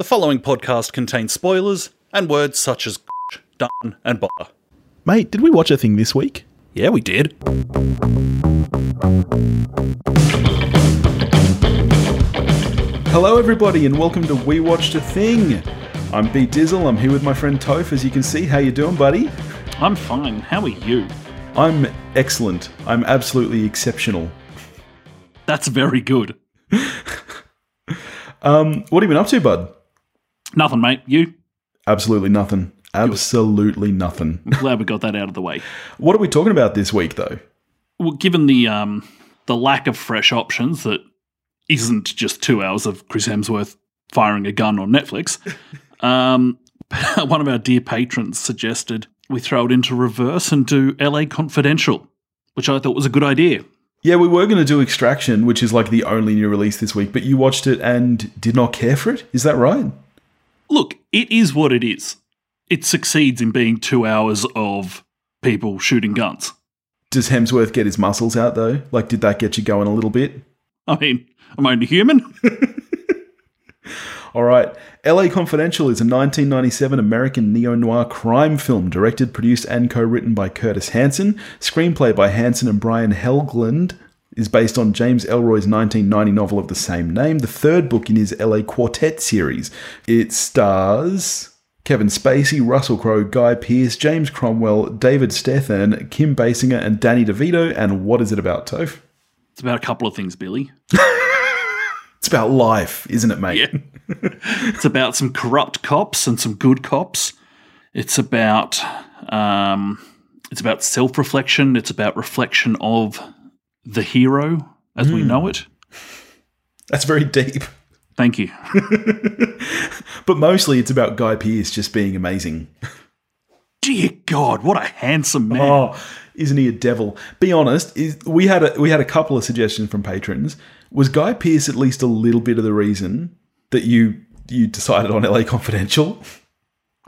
The following podcast contains spoilers and words such as done and bother. Mate, did we watch a thing this week? Yeah, we did. Hello, everybody, and welcome to We Watched a Thing. I'm B Dizzle. I'm here with my friend Toph. As you can see, how you doing, buddy? I'm fine. How are you? I'm excellent. I'm absolutely exceptional. That's very good. Um, what have you been up to, bud? Nothing, mate. You? Absolutely nothing. Absolutely nothing. I'm glad we got that out of the way. What are we talking about this week, though? Well, given the um, the lack of fresh options that isn't just two hours of Chris Hemsworth firing a gun on Netflix, um, one of our dear patrons suggested we throw it into reverse and do LA Confidential, which I thought was a good idea. Yeah, we were going to do Extraction, which is like the only new release this week, but you watched it and did not care for it. Is that right? Look, it is what it is. It succeeds in being two hours of people shooting guns. Does Hemsworth get his muscles out, though? Like, did that get you going a little bit? I mean, I'm only human? All right. LA Confidential is a 1997 American neo noir crime film directed, produced, and co written by Curtis Hanson. Screenplay by Hanson and Brian Helgeland is based on James Ellroy's 1990 novel of the same name, the third book in his LA Quartet series. It stars. Kevin Spacey, Russell Crowe, Guy Pearce, James Cromwell, David Strathairn, Kim Basinger, and Danny DeVito. And what is it about, Toph? it's about a couple of things, Billy. It's about life, isn't it, mate? Yeah. it's about some corrupt cops and some good cops. It's about um, it's about self reflection. It's about reflection of the hero as we know it. That's very deep. Thank you. But mostly it's about Guy Pearce just being amazing. Dear God, what a handsome man! Oh, isn't he a devil? Be honest, is, we had a we had a couple of suggestions from patrons. Was Guy Pearce at least a little bit of the reason that you you decided on LA Confidential?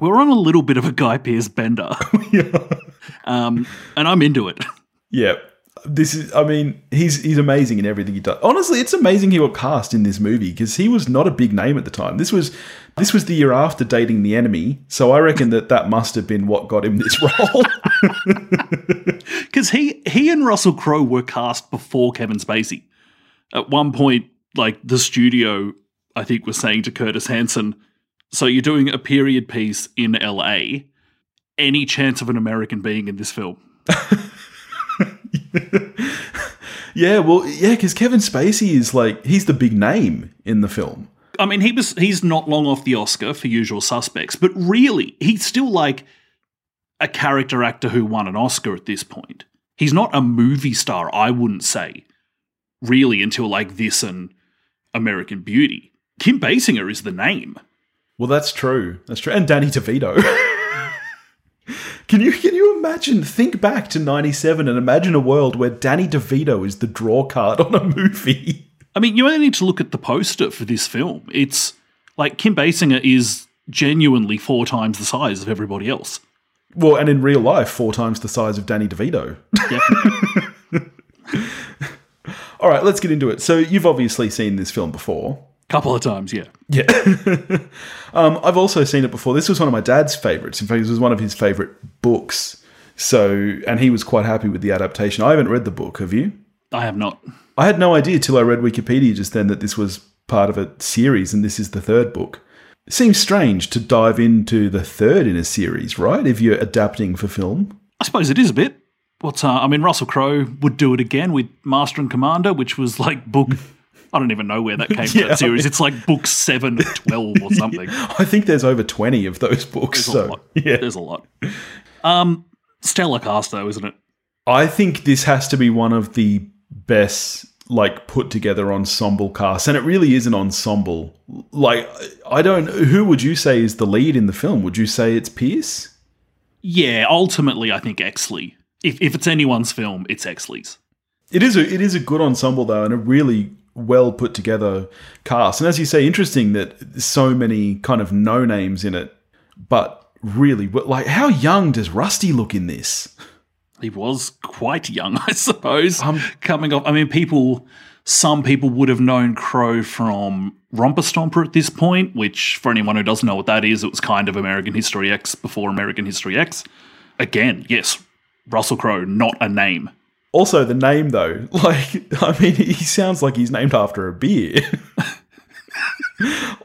We're on a little bit of a Guy Pearce bender, um, and I'm into it. Yeah. This is I mean, he's he's amazing in everything he does. Honestly, it's amazing he got cast in this movie because he was not a big name at the time. This was this was the year after dating the enemy, so I reckon that that must have been what got him this role. Because he he and Russell Crowe were cast before Kevin Spacey. At one point, like the studio, I think was saying to Curtis Hanson, "So you're doing a period piece in L.A. Any chance of an American being in this film?" yeah, well, yeah, because Kevin Spacey is like he's the big name in the film. I mean, he was he's not long off the Oscar for Usual Suspects, but really, he's still like a character actor who won an Oscar at this point. He's not a movie star, I wouldn't say, really, until like this and American Beauty. Kim Basinger is the name. Well, that's true. That's true. And Danny DeVito. can you can you imagine? Think back to '97 and imagine a world where Danny DeVito is the draw card on a movie. I mean, you only need to look at the poster for this film. It's like Kim Basinger is genuinely four times the size of everybody else. Well, and in real life, four times the size of Danny DeVito. Definitely. All right, let's get into it. So you've obviously seen this film before. Couple of times, yeah. Yeah. um, I've also seen it before. This was one of my dad's favorites. In fact, this was one of his favorite books. So, and he was quite happy with the adaptation. I haven't read the book. Have you? I have not. I had no idea till I read Wikipedia just then that this was part of a series and this is the third book. It seems strange to dive into the third in a series, right? If you're adapting for film. I suppose it is a bit. What's uh, I mean, Russell Crowe would do it again with Master and Commander, which was like book. I don't even know where that came from. That series. It's like book seven of twelve or something. I think there's over 20 of those books. There's a so, lot. yeah. There's a lot. Um, stellar cast though, isn't it? I think this has to be one of the best like put together ensemble cast and it really is an ensemble like i don't who would you say is the lead in the film would you say it's Pearce Yeah. Ultimately, I think Exley. If if it's anyone's film, it's Exley's. it is a it is a good ensemble though and a really well put together cast and as you say interesting that so many kind of no names in it but really like how young does rusty look in this He was quite young, I suppose. Um, coming off, I mean, people. Some people would have known Crowe from Romper Stomper at this point, which, for anyone who doesn't know what that is, it was kind of American History X before American History X. Again, yes, Russell Crowe, not a name. Also, the name though, like I mean, he sounds like he's named after a beer.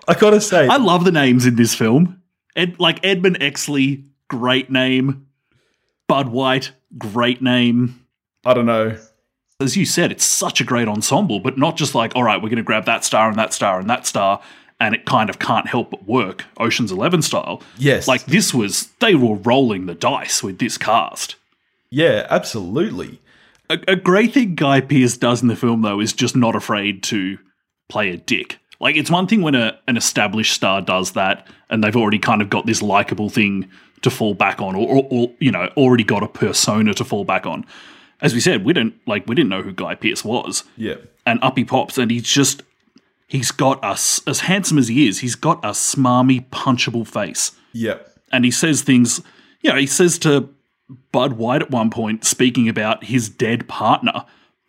I gotta say, I love the names in this film. Ed, like Edmund Exley, great name. Bud White, great name. I don't know. As you said, it's such a great ensemble, but not just like, all right, we're going to grab that star and that star and that star, and it kind of can't help but work, Ocean's Eleven style. Yes, Like this was, they were rolling the dice with this cast. yeah, absolutely. A, a great thing Guy Pearce does in the film, though, is just not afraid to play a dick. Like, it's one thing when a, an established star does that and they've already kind of got this likable thing to fall back on, or, or, or, you know, already got a persona to fall back on. As we said, we didn't like we didn't know who Guy Pearce was, Yeah, and up he pops, and he's just he's got us as handsome as he is, he's got a smarmy, punchable face yeah, and he says things. You know, he says to Bud White at one point, speaking about his dead partner,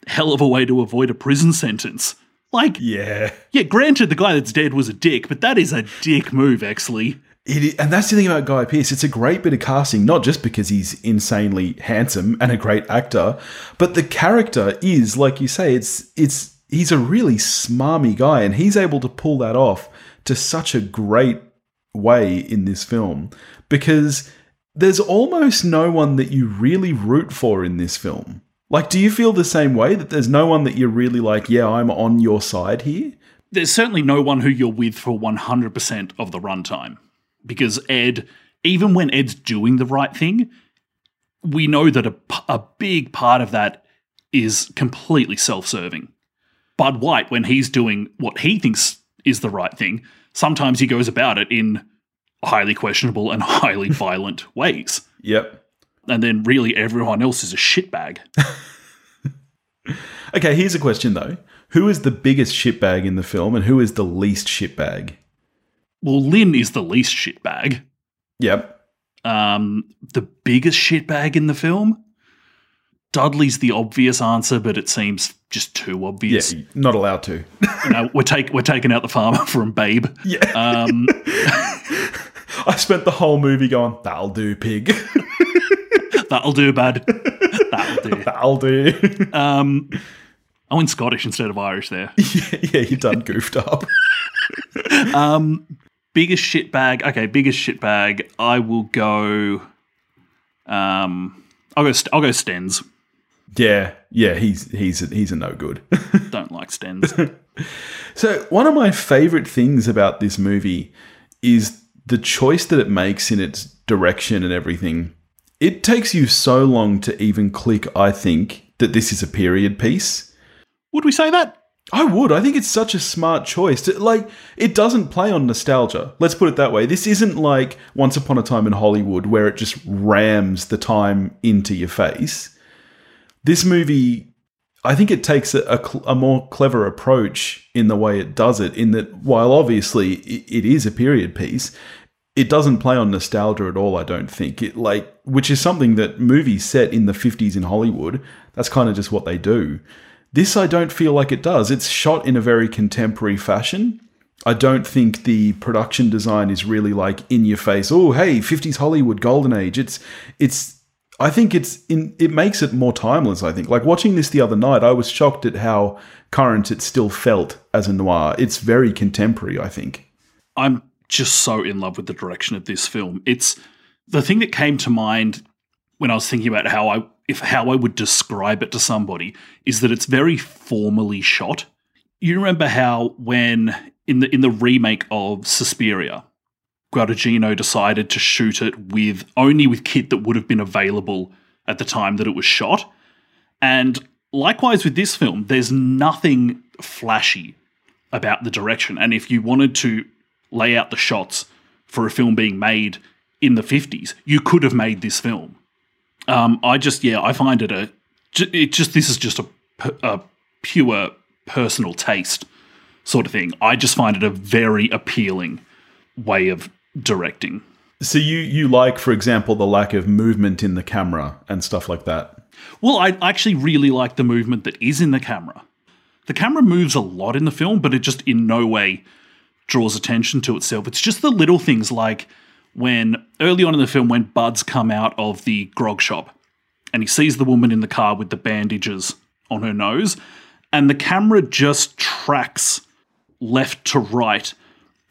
hell of a way to avoid a prison sentence. Like, yeah. yeah, granted, the guy that's dead was a dick, but that is a dick move, actually. Is, and that's the thing about Guy Pearce. It's a great bit of casting, not just because he's insanely handsome and a great actor, but the character is, like you say, it's it's he's a really smarmy guy, and he's able to pull that off to such a great way in this film because there's almost no one that you really root for in this film. Like, do you feel the same way that there's no one that you're really like, yeah, I'm on your side here? There's certainly no one who you're with for 100% of the runtime. Because Ed, even when Ed's doing the right thing, we know that a, a big part of that is completely self serving. Bud White, when he's doing what he thinks is the right thing, sometimes he goes about it in highly questionable and highly violent ways. Yep. And then really everyone else is a shitbag. Okay, here's a question though. Who is the biggest shitbag in the film and who is the least shitbag? Well, Lynn is the least shitbag. Yep. Um, the biggest shitbag in the film? Dudley's the obvious answer, but it seems just too Yeah, obvious. not allowed to. You know, we're, take, we're taking out the farmer from Babe. Yeah. Um, I spent the whole movie going, that'll do, pig. that'll do, bad. That'll do. that'll do. Um, I went Scottish instead of Irish there. yeah, yeah, you done goofed up. Um, biggest shitbag. Okay, biggest shitbag. I will go. Um, I'll go. St- I'll go Stens. Yeah, yeah, he's he's a, he's a no good. Don't like Stens. So, one of my favorite things about this movie is the choice that it makes in its direction and everything. It takes you so long to even click, I think, that this is a period piece. Would we say that? I would. I think it's such a smart choice. To, like, it doesn't play on nostalgia. Let's put it that way. This isn't like Once Upon a Time in Hollywood where it just rams the time into your face. This movie, I think it takes a, a, a more clever approach in the way it does it, in that while obviously it, it is a period piece, it doesn't play on nostalgia at all, I don't think. It like which is something that movies set in the 50s in Hollywood, that's kind of just what they do. This I don't feel like it does. It's shot in a very contemporary fashion. I don't think the production design is really like in your face. Oh, hey, 50s Hollywood golden age. It's it's I think it's in it makes it more timeless, I think. Like watching this the other night, I was shocked at how current it still felt as a noir. It's very contemporary, I think. I'm just so in love with the direction of this film. It's the thing that came to mind when I was thinking about how I if how I would describe it to somebody is that it's very formally shot. You remember how when in the in the remake of Suspiria, Guadagnino decided to shoot it with only with kit that would have been available at the time that it was shot. And likewise with this film, there's nothing flashy about the direction. And if you wanted to lay out the shots for a film being made in the 50s, you could have made this film. Um, I just, yeah, I find it a, it just, this is just a, a pure personal taste sort of thing. I just find it a very appealing way of directing. So you you like, for example, the lack of movement in the camera and stuff like that. Well, I actually really like the movement that is in the camera. The camera moves a lot in the film, but it just in no way draws attention to itself. It's just the little things like when early on in the film when Bud's come out of the grog shop and he sees the woman in the car with the bandages on her nose and the camera just tracks left to right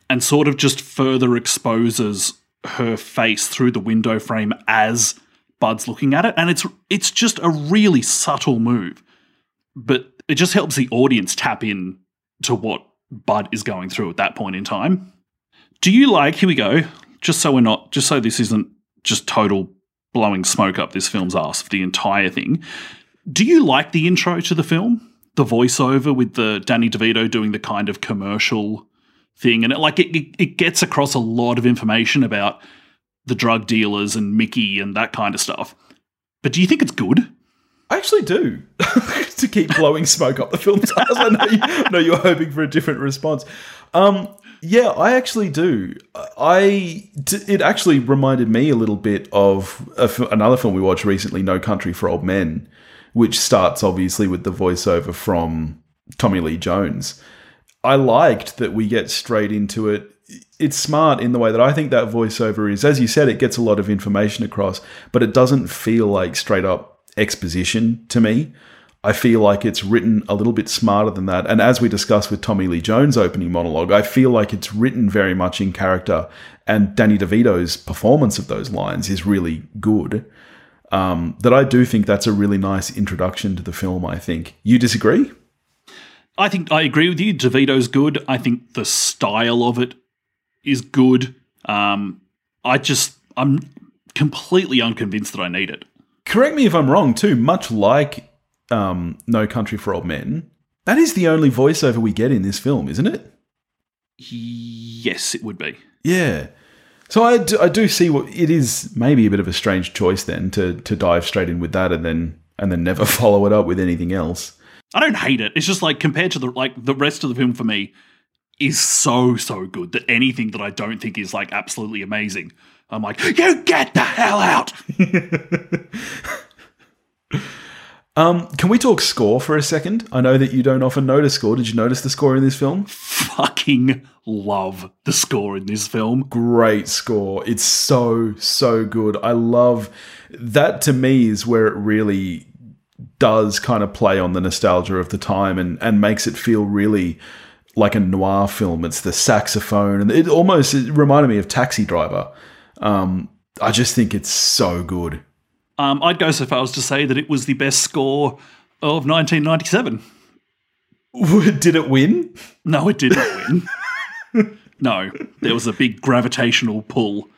and sort of just further exposes her face through the window frame as Bud's looking at it and it's it's just a really subtle move but it just helps the audience tap in to what Bud is going through at that point in time. Do you like, here we go, just so we're not, just so this isn't just total blowing smoke up this film's ass for the entire thing. Do you like the intro to the film? The voiceover with the Danny DeVito doing the kind of commercial thing, and it like it, it, gets across a lot of information about the drug dealers and Mickey and that kind of stuff. But do you think it's good? I actually do. to keep blowing smoke up the film's ass. I know, you, know you're hoping for a different response. Um, yeah, I actually do. I it actually reminded me a little bit of another film we watched recently, No Country for Old Men, which starts obviously with the voiceover from Tommy Lee Jones. I liked that we get straight into it. It's smart in the way that I think that voiceover is. As you said, it gets a lot of information across, but it doesn't feel like straight up exposition to me. I feel like it's written a little bit smarter than that. And as we discussed with Tommy Lee Jones' opening monologue, I feel like it's written very much in character. And Danny DeVito's performance of those lines is really good. Um, that I do think that's a really nice introduction to the film, I think. You disagree? I think I agree with you. DeVito's good. I think the style of it is good. Um, I just, I'm completely unconvinced that I need it. Correct me if I'm wrong, too. Much like um, No Country for Old Men, that is the only voiceover we get in this film, isn't it? Yes, it would be. Yeah. So I do, I do see what it is. Maybe a bit of a strange choice then to to dive straight in with that and then and then never follow it up with anything else. I don't hate it. It's just like compared to the like the rest of the film for me is so so good that anything that I don't think is like absolutely amazing, I'm like, you get the hell out. Um, can we talk score for a second? I know that you don't often notice score. Did you notice the score in this film? Fucking love the score in this film. Great score. It's so, so good. I love that to me is where it really does kind of play on the nostalgia of the time and, and makes it feel really like a noir film. It's the saxophone and it almost it reminded me of Taxi Driver. Um, I just think it's so good. Um, I'd go so far as to say that it was the best score of 1997. Did it win? No, it didn't win. no, there was a big gravitational pull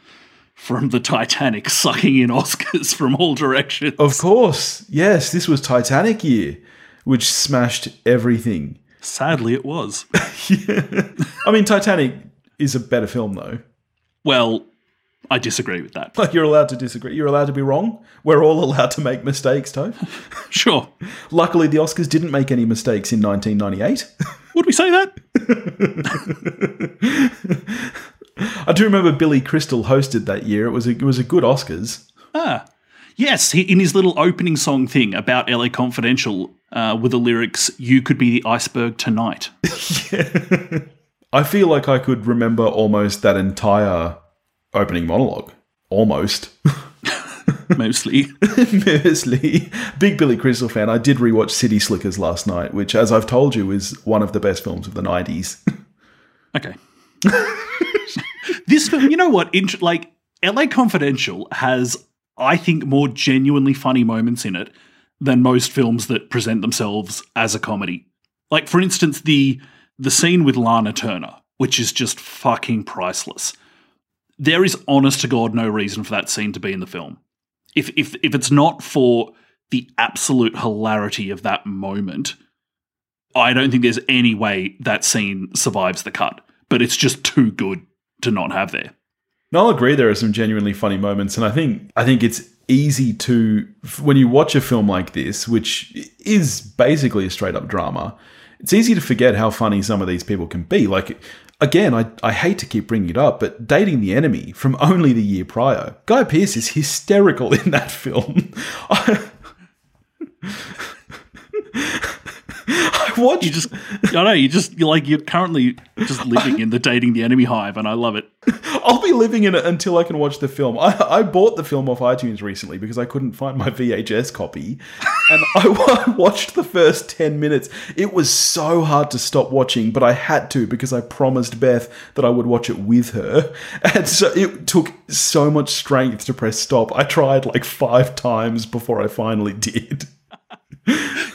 from the Titanic sucking in Oscars from all directions. Of course. Yes, this was Titanic year, which smashed everything. Sadly, it was. yeah. I mean, Titanic is a better film, though. Well, I disagree with that. Like you're allowed to disagree. You're allowed to be wrong. We're all allowed to make mistakes, Toph. sure. Luckily, the Oscars didn't make any mistakes in 1998. Would we say that? I do remember Billy Crystal hosted that year. It was a, it was a good Oscars. Ah, yes. He, in his little opening song thing about LA Confidential, uh, with the lyrics "You could be the iceberg tonight." yeah. I feel like I could remember almost that entire opening monologue. Almost. Mostly. Mostly. Big Billy Crystal fan. I did rewatch City Slickers last night, which, as I've told you, is one of the best films of the 90s. okay. This you know what? Int- like, LA Confidential has, I think, more genuinely funny moments in it than most films that present themselves as a comedy. Like, for instance, the the scene with Lana Turner, which is just fucking priceless there is honest to God no reason for that scene to be in the film. If if if it's not for the absolute hilarity of that moment, I don't think there's any way that scene survives the cut. But it's just too good to not have there. No, I'll agree. There are some genuinely funny moments, and I think I think it's easy to when you watch a film like this, which is basically a straight up drama. It's easy to forget how funny some of these people can be. Like Again, I, I hate to keep bringing it up, but Dating the Enemy from only the year prior, Guy Pearce is hysterical in that film. I, I You just, I know, you just, you're like, you're currently just living in the dating the enemy hive, and I love it. I'll be living in it until I can watch the film. I, I bought the film off iTunes recently because I couldn't find my VHS copy, and I wa- watched the first ten minutes. It was so hard to stop watching, but I had to because I promised Beth that I would watch it with her, and so it took so much strength to press stop. I tried like five times before I finally did.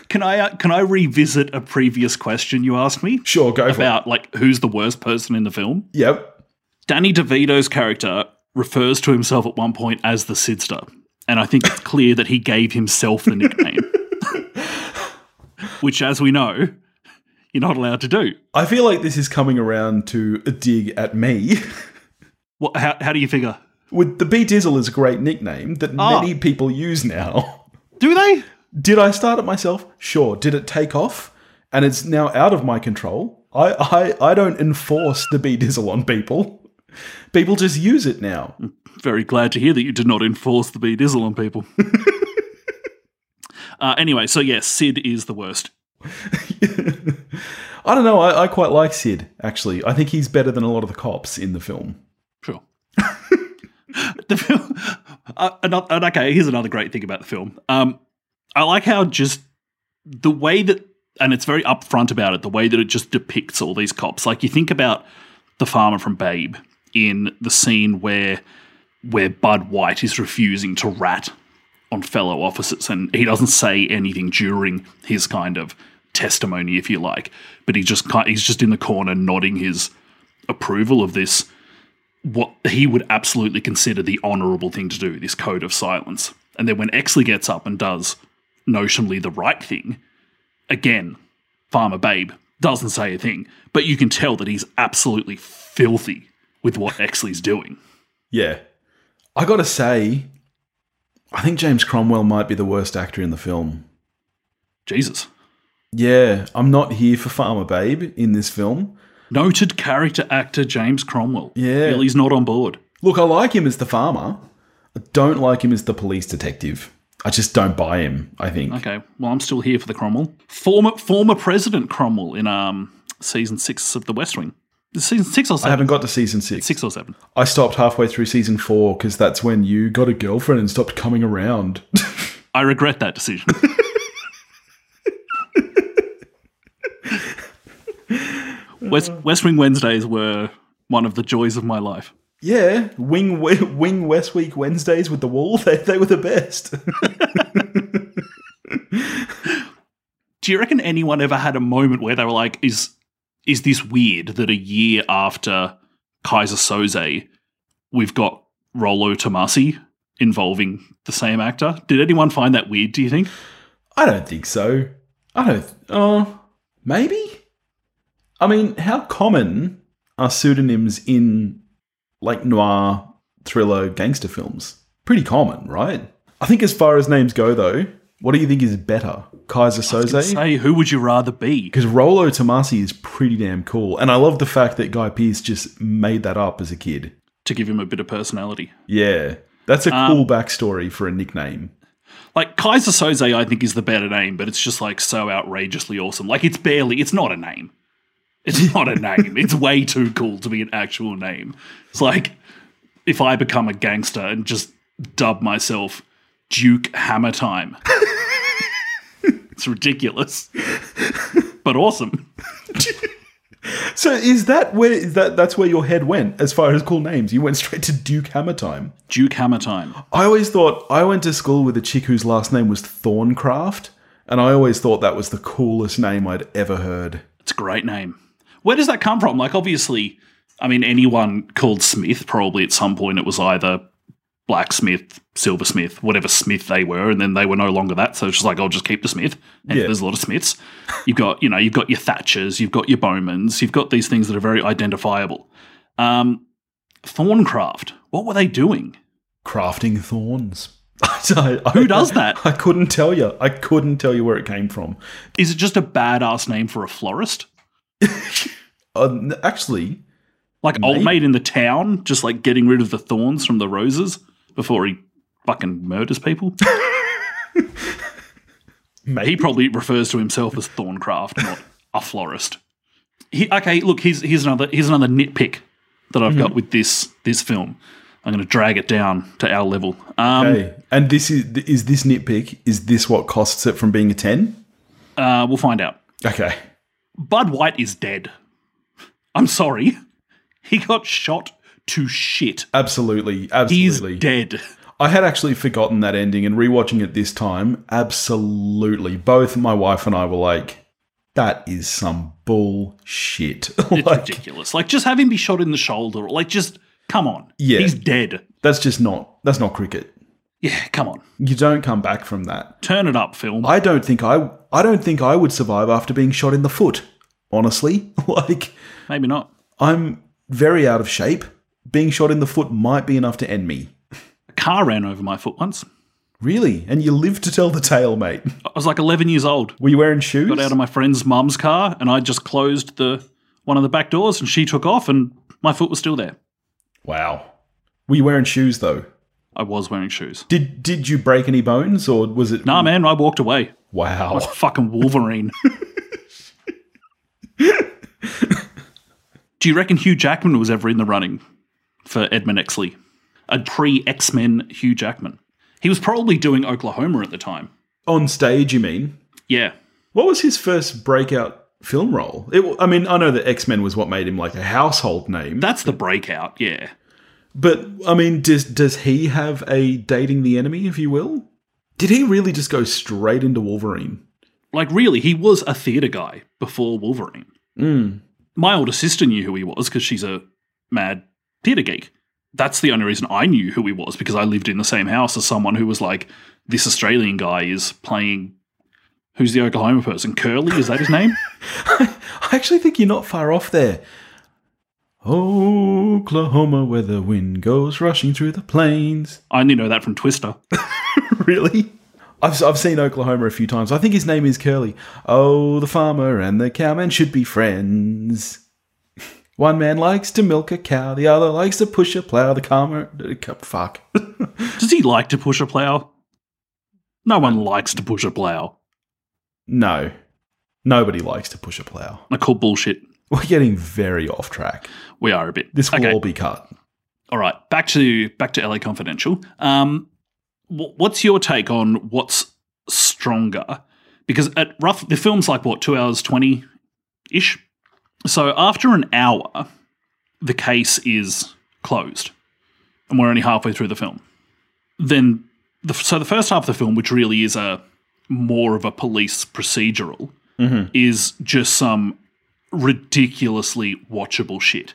Can I, uh, can I revisit a previous question you asked me Sure, go for it. about like who's the worst person in the film? Yep. Danny DeVito's character refers to himself at one point as the Sidster, and I think it's clear that he gave himself the nickname, which, as we know, you're not allowed to do. I feel like this is coming around to a dig at me. What, how, how do you figure? With the B Dizzle is a great nickname that Ah. many people use now. Do they? Did I start it myself? Sure. Did it take off? And it's now out of my control. I I, I don't enforce the B Dizzle on people. People just use it now. Very glad to hear that you did not enforce the B Dizzle on people. uh, anyway, so yes, Sid is the worst. I don't know. I, I quite like Sid, actually. I think he's better than a lot of the cops in the film. Sure. the film. Uh, and okay, here's another great thing about the film. Um, I like how just the way that, and it's very upfront about it, the way that it just depicts all these cops. Like you think about the farmer from Babe in the scene where where Bud White is refusing to rat on fellow officers, and he doesn't say anything during his kind of testimony, if you like, but he just he's just in the corner nodding his approval of this what he would absolutely consider the honourable thing to do, this code of silence. And then when Exley gets up and does notionally the right thing, again, Farmer Babe doesn't say a thing, but you can tell that he's absolutely filthy with what Exley's doing. Yeah. I gotta say, I think James Cromwell might be the worst actor in the film. Jesus. Yeah, I'm not here for Farmer Babe in this film. Noted character actor James Cromwell. Yeah. Billy's not on board. Look, I like him as the farmer. I don't like him as the police detective. I just don't buy him, I think. Okay, well, I'm still here for the Cromwell. Former former President Cromwell in um season six of The West Wing. Season six or seven? I haven't got to season six. Six or seven. I stopped halfway through season four because that's when you got a girlfriend and stopped coming around. I regret that decision. West, West Wing Wednesdays were one of the joys of my life. Yeah, Wing Wing West Week Wednesdays with the wall, they, they were the best. Do you reckon anyone ever had a moment where they were like, "Is is this weird that a year after Keyser Söze, we've got Rolo Tomasi involving the same actor?" Did anyone find that weird? Do you think? I don't think so. I don't. Oh, maybe. I mean, how common are pseudonyms in like noir, thriller, gangster films? Pretty common, right? I think as far as names go, though, what do you think is better, Keyser Söze? Say, who would you rather be? Because Rolo Tomasi is pretty damn cool, and I love the fact that Guy Pearce just made that up as a kid. To give him a bit of personality. Yeah, that's a um, cool backstory for a nickname. Like Keyser Söze, I think is the better name, but it's just like so outrageously awesome. Like it's barely, it's not a name. It's not a name. it's way too cool to be an actual name. It's like if I become a gangster and just dub myself Duke Hammer Time. it's ridiculous, but awesome. So is that where is that that's where your head went as far as cool names? You went straight to Duke Hammer Time. Duke Hammer Time. I always thought I went to school with a chick whose last name was Thorncraft, and I always thought that was the coolest name I'd ever heard. It's a great name. Where does that come from? Like, obviously, I mean, anyone called Smith, probably at some point it was either blacksmith, silversmith, whatever Smith they were, and then they were no longer that. So it's just like, I'll just keep the Smith. And Yeah. there's a lot of Smiths. You've got, you know, you've got your Thatchers, you've got your Bowmans, you've got these things that are very identifiable. Um, Thorncraft, what were they doing? Crafting thorns. I- I- Who does that? I couldn't tell you. I couldn't tell you where it came from. Is it just a badass name for a florist? Uh, actually, Like old mate in the town, just like getting rid of the thorns from the roses before he fucking murders people. he probably refers to himself as Thorncraft, not a florist. He, okay, look, here's here's another here's another nitpick that I've got with this this film. I'm going to drag it down to our level. Um, Okay. And this is is this nitpick? Is this what costs it from being a ten? uh, we'll find out. Okay. Bud White is dead. I'm sorry. He got shot to shit. Absolutely. Absolutely. He's dead. I had actually forgotten that ending and rewatching it this time. Absolutely. Both my wife and I were like, that is some bullshit. It's like, ridiculous. Like, just have him be shot in the shoulder. Like, just come on. Yeah. He's dead. that's just not that's not cricket. Yeah, come on. You don't come back from that. Turn it up, film. I don't think I I don't think I would survive after being shot in the foot. Honestly, like Maybe not. I'm very out of shape. Being shot in the foot might be enough to end me. A car ran over my foot once. Really? And you live to tell the tale, mate. I was like 11 years old. Were you wearing shoes? Got out of my friend's mum's car, and I just closed the one of the back doors, and she took off, and my foot was still there. wow. Were you wearing shoes though? I was wearing shoes. Did did you break any bones or was it Nah, man, I walked away. Wow. Fucking Wolverine. Do you reckon Hugh Jackman was ever in the running for Edmund Exley? A pre X Men Hugh Jackman. He was probably doing Oklahoma at the time. On stage, you mean? Yeah. What was his first breakout film role? It, I mean, I know that X Men was what made him like a household name, That's the breakout, yeah. But I mean, does does he have a dating the enemy, if you will? Did he really just go straight into Wolverine? Like, really, he was a theatre guy before Wolverine. Mm. My older sister knew who he was because she's a mad theatre geek. That's the only reason I knew who he was because I lived in the same house as someone who was like, this Australian guy is playing. Who's the Oklahoma person? Curly? Is that his name? I actually think you're not far off there. Oklahoma, where the wind goes rushing through the plains. I only know that from Twister. really? I've, I've seen Oklahoma a few times. I think his name is Curly. Oh, the farmer and the cowman should be friends. One man likes to milk a cow, the other likes to push a plow. The farmer, fuck. Does he like to push a plough? No one likes to push a plough. no, nobody likes to push a plow. I call bullshit. We're getting very off track. We are a bit. This will Okay. all be cut. All right, back to back to LA Confidential. Um, what's your take on what's stronger? Because at rough, the film's like what two hours twenty ish. So after an hour, the case is closed, and we're only halfway through the film. Then, the, so the first half of the film, which really is a more of a police procedural, is just some ridiculously watchable shit.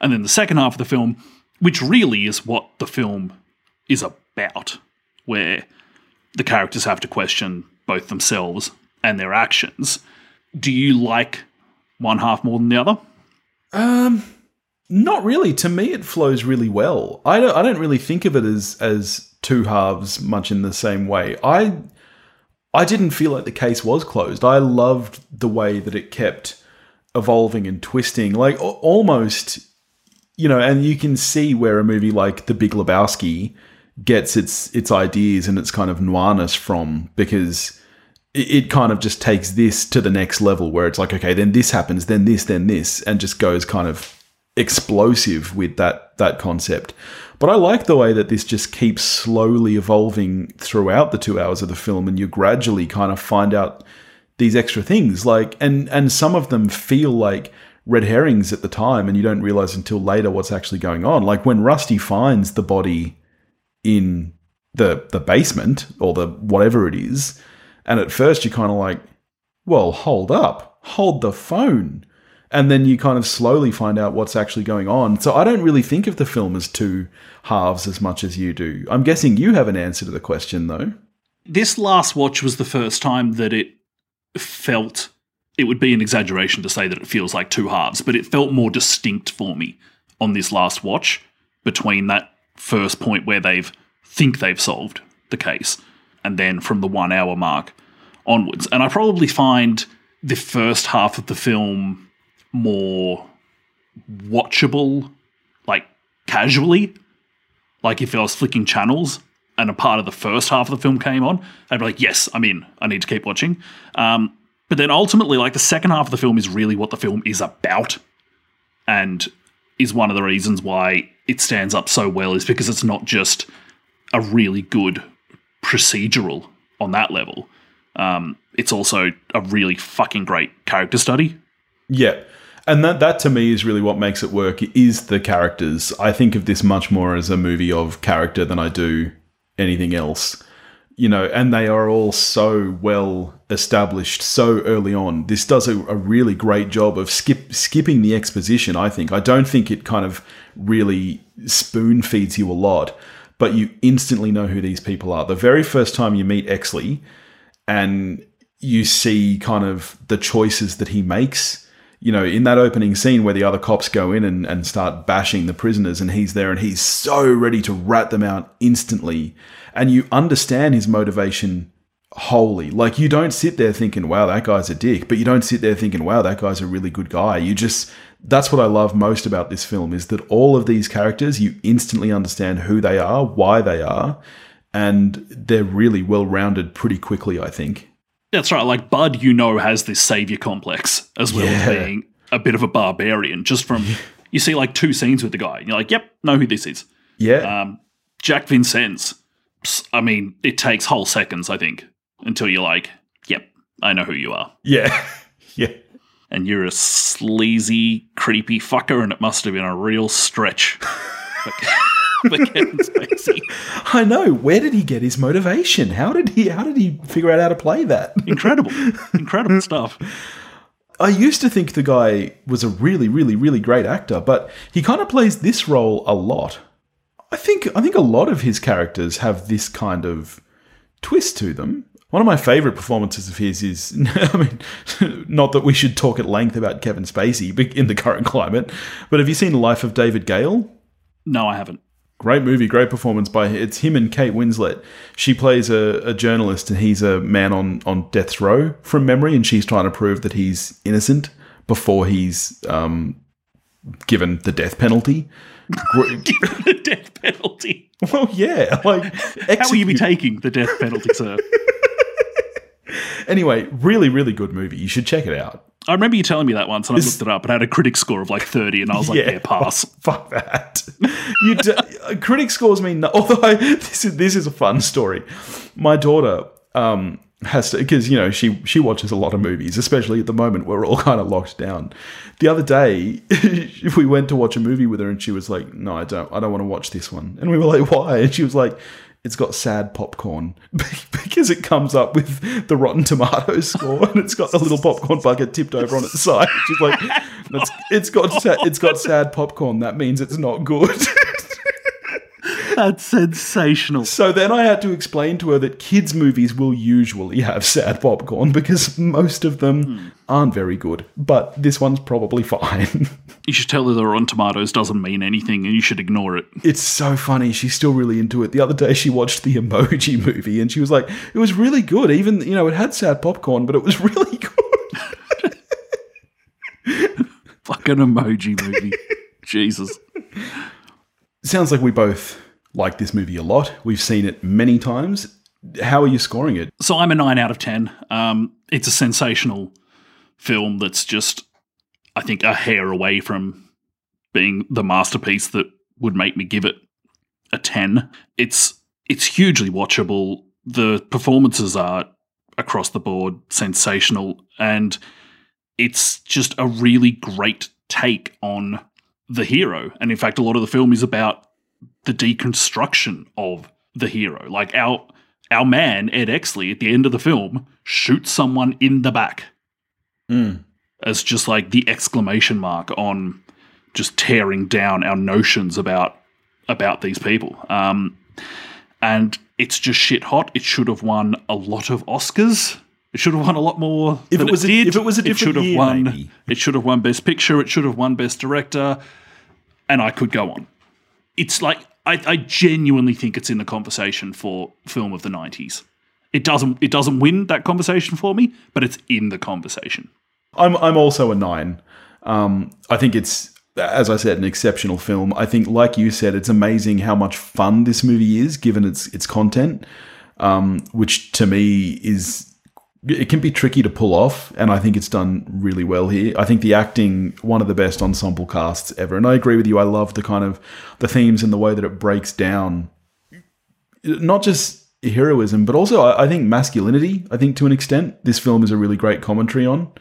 And then the second half of the film, which really is what the film is about, where the characters have to question both themselves and their actions. Do you like one half more than the other? Um, not really. To me, it flows really well. I don't. I don't really think of it as as two halves much in the same way. I I didn't feel like the case was closed. I loved the way that it kept evolving and twisting, like almost, you know. And you can see where a movie like The Big Lebowski gets its its ideas and its kind of noirness from because it, it kind of just takes this to the next level where it's like okay then this happens then this then this and just goes kind of explosive with that that concept but i like the way that this just keeps slowly evolving throughout the two hours of the film and you gradually kind of find out these extra things like and and some of them feel like red herrings at the time and you don't realize until later what's actually going on. Like when rusty finds the body in the the basement or the whatever it is and at first you're kind of like well hold up. Hold the phone. And then you kind of slowly find out what's actually going on. So i don't really think of the film as two halves as much as you do. I'm guessing you have an answer to the question though. This last watch was the first time that it felt it would be an exaggeration to say that it feels like two halves, but it felt more distinct for me on this last watch between that first point where they've think they've solved the case and then from the 1 hour mark onwards. And I probably find the first half of the film more watchable like casually like if I was flicking channels and a part of the first half of the film came on, I'd be like, yes, I'm in. I need to keep watching. Um, but then ultimately, like the second half of the film is really what the film is about, and is one of the reasons why it stands up so well is because it's not just a really good procedural on that level. Um, it's also a really fucking great character study. Yeah. And that that to me is really what makes it work is the characters. I think of this much more as a movie of character than I do anything else. You know, and they are all so well established so early on. This does a, a really great job of skip skipping the exposition, I think. I don't think it kind of really spoon feeds you a lot, but you instantly know who these people are. The very first time you meet Exley and you see kind of the choices that he makes you know, in that opening scene where the other cops go in and, and start bashing the prisoners, and he's there and he's so ready to rat them out instantly. And you understand his motivation wholly. Like, you don't sit there thinking, wow, that guy's a dick, but you don't sit there thinking, wow, that guy's a really good guy. You just, that's what I love most about this film is that all of these characters, you instantly understand who they are, why they are, and they're really well rounded pretty quickly, I think. That's right. Like Bud, you know, has this savior complex as well Yeah. as being a bit of a barbarian. Just from you see like two scenes with the guy, and you're like, "Yep, know who this is." Yeah. Um, Jack Vincennes. I mean, it takes whole seconds, I think, until you're like, "Yep, I know who you are," yeah. yeah. and you're a sleazy, creepy fucker, and it must have been a real stretch Kevin Spacey. I know. Where did he get his motivation? How did he how did he figure out how to play that? Incredible, incredible stuff. I used to think the guy was a really, really, really great actor, but he kind of plays this role a lot. I think I think a lot of his characters have this kind of twist to them. One of my favorite performances of his is, I mean, not that we should talk at length about Kevin Spacey in the current climate, but have you seen Life of David Gale? No, I haven't. Great movie, great performance by it's him and Kate Winslet. She plays a, a journalist and he's a man on, on death's row from memory, and she's trying to prove that he's innocent before he's um, given the death penalty. Gr- the death penalty. well, yeah, like How will you be taking the death penalty, sir? anyway, really, really good movie. You should check it out. I remember you telling me that once, and I looked it up. and It had a critic score of like thirty, and I was like, "Yeah, pass." Fuck that. You d- critic scores mean no- although this is this is a fun story. My daughter um has to because you know she she watches a lot of movies, especially at the moment we're all kind of locked down. The other day if we went to watch a movie with her and she was like, "No, I don't. I don't want to watch this one." And we were like, "Why?" And she was like. It's got sad popcorn because it comes up with the Rotten Tomatoes score, and it's got the little popcorn bucket tipped over on its side. She's like, "That's- "It's got it's got sad popcorn. That means it's not good." That's sensational. So then I had to explain to her that kids' movies will usually have sad popcorn because most of them aren't very good, but this one's probably fine. You should tell her the Rotten Tomatoes doesn't mean anything, and you should ignore it. it's so funny. She's still really into it. The other day she watched the Emoji movie and she was like, it was really good. Even, you know, it had sad popcorn, but it was really good. Fucking emoji movie. Jesus. Sounds like we both like this movie a lot. We've seen it many times. How are you scoring it? So I'm a nine out of ten. Um, it's a sensational film that's just, I think, a hair away from being the masterpiece that would make me give it a ten. It's it's hugely watchable. The performances are across the board sensational, and it's just a really great take on the hero. And in fact, a lot of the film is about the deconstruction of the hero. Like our our man Ed Exley at the end of the film shoots someone in the back Mm. as just like the exclamation mark on just tearing down our notions about about these people. Um, and it's just shit hot. It should have won a lot of Oscars. It should have won a lot more. If than it was a- did. if it was a different it should have year, won. maybe. It should have won Best Picture. It should have won Best Director, and I could go on. It's like I, I genuinely think it's in the conversation for film of the nineties. It doesn't. It doesn't win that conversation for me, but it's in the conversation. I'm I'm also a nine. Um, I think it's as I said, an exceptional film. I think, like you said, it's amazing how much fun this movie is, given its its content, um, which to me is it can be tricky to pull off, and I think it's done really well here. I think the acting, one of the best ensemble casts ever, and I agree with you. I love the kind of the themes and the way that it breaks down, not just heroism, but also I, I think masculinity. I think to an extent, this film is a really great commentary on.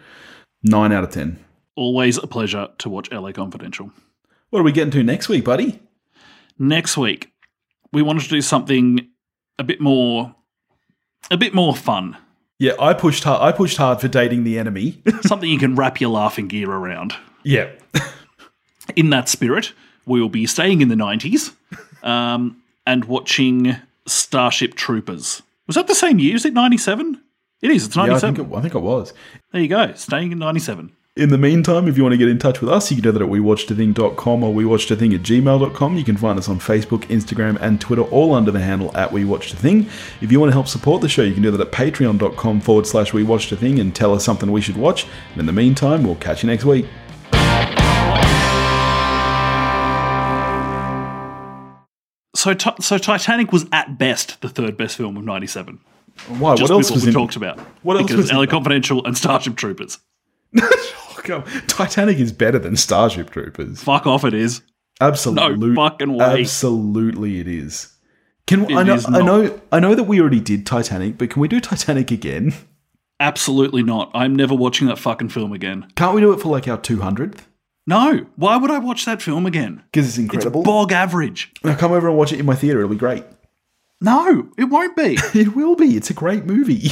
Nine out of ten. Always a pleasure to watch LA Confidential. What are we getting to next week, buddy? Next week, we wanted to do something a bit more, a bit more fun. Yeah, I pushed hard. I pushed hard for dating the enemy. something you can wrap your laughing gear around. yeah, In that spirit, we will be staying in the 90s um, and watching Starship Troopers. Was that the same year? Is it 97? It is, it's yeah. I think it, I think it was. there you go, staying in 97. In the meantime, if you want to get in touch with us, you can do that at wewatchedathing.com or wewatchedathing at gmail.com. You can find us on Facebook, Instagram, and Twitter, all under the handle at wewatchedathing. If you want to help support the show, you can do that at patreon.com forward slash wewatchedathing and tell us something we should watch. And in the meantime, we'll catch you next week. So, so Titanic was at best the third best film of 97. Why? Just what else was we in talked about? What else because was LA? Confidential and Starship Troopers. Come- Titanic is better than Starship Troopers. Fuck off, it is. Absolutely. no fucking way. Absolutely, it is. Can It I know? is I know. I know that we already did Titanic, but can we do Titanic again? Absolutely not. I'm never watching that fucking film again. Can't we do it for like our two hundredth? No. Why would I watch that film again? Because it's incredible. It's bog average. now come over and watch it in my theater. It'll be great. No, it won't be. It will be. It's a great movie.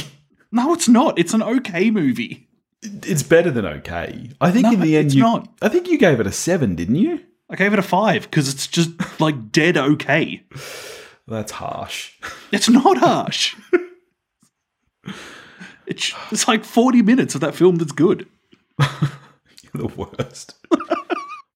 No, it's not. It's an okay movie. It's better than okay. I think No, in the end, it's you. not. I think you gave it a seven, didn't you? I gave it a five because it's just like dead okay. That's harsh. It's not harsh. it's, it's like 40 minutes of that film that's good. You're the worst.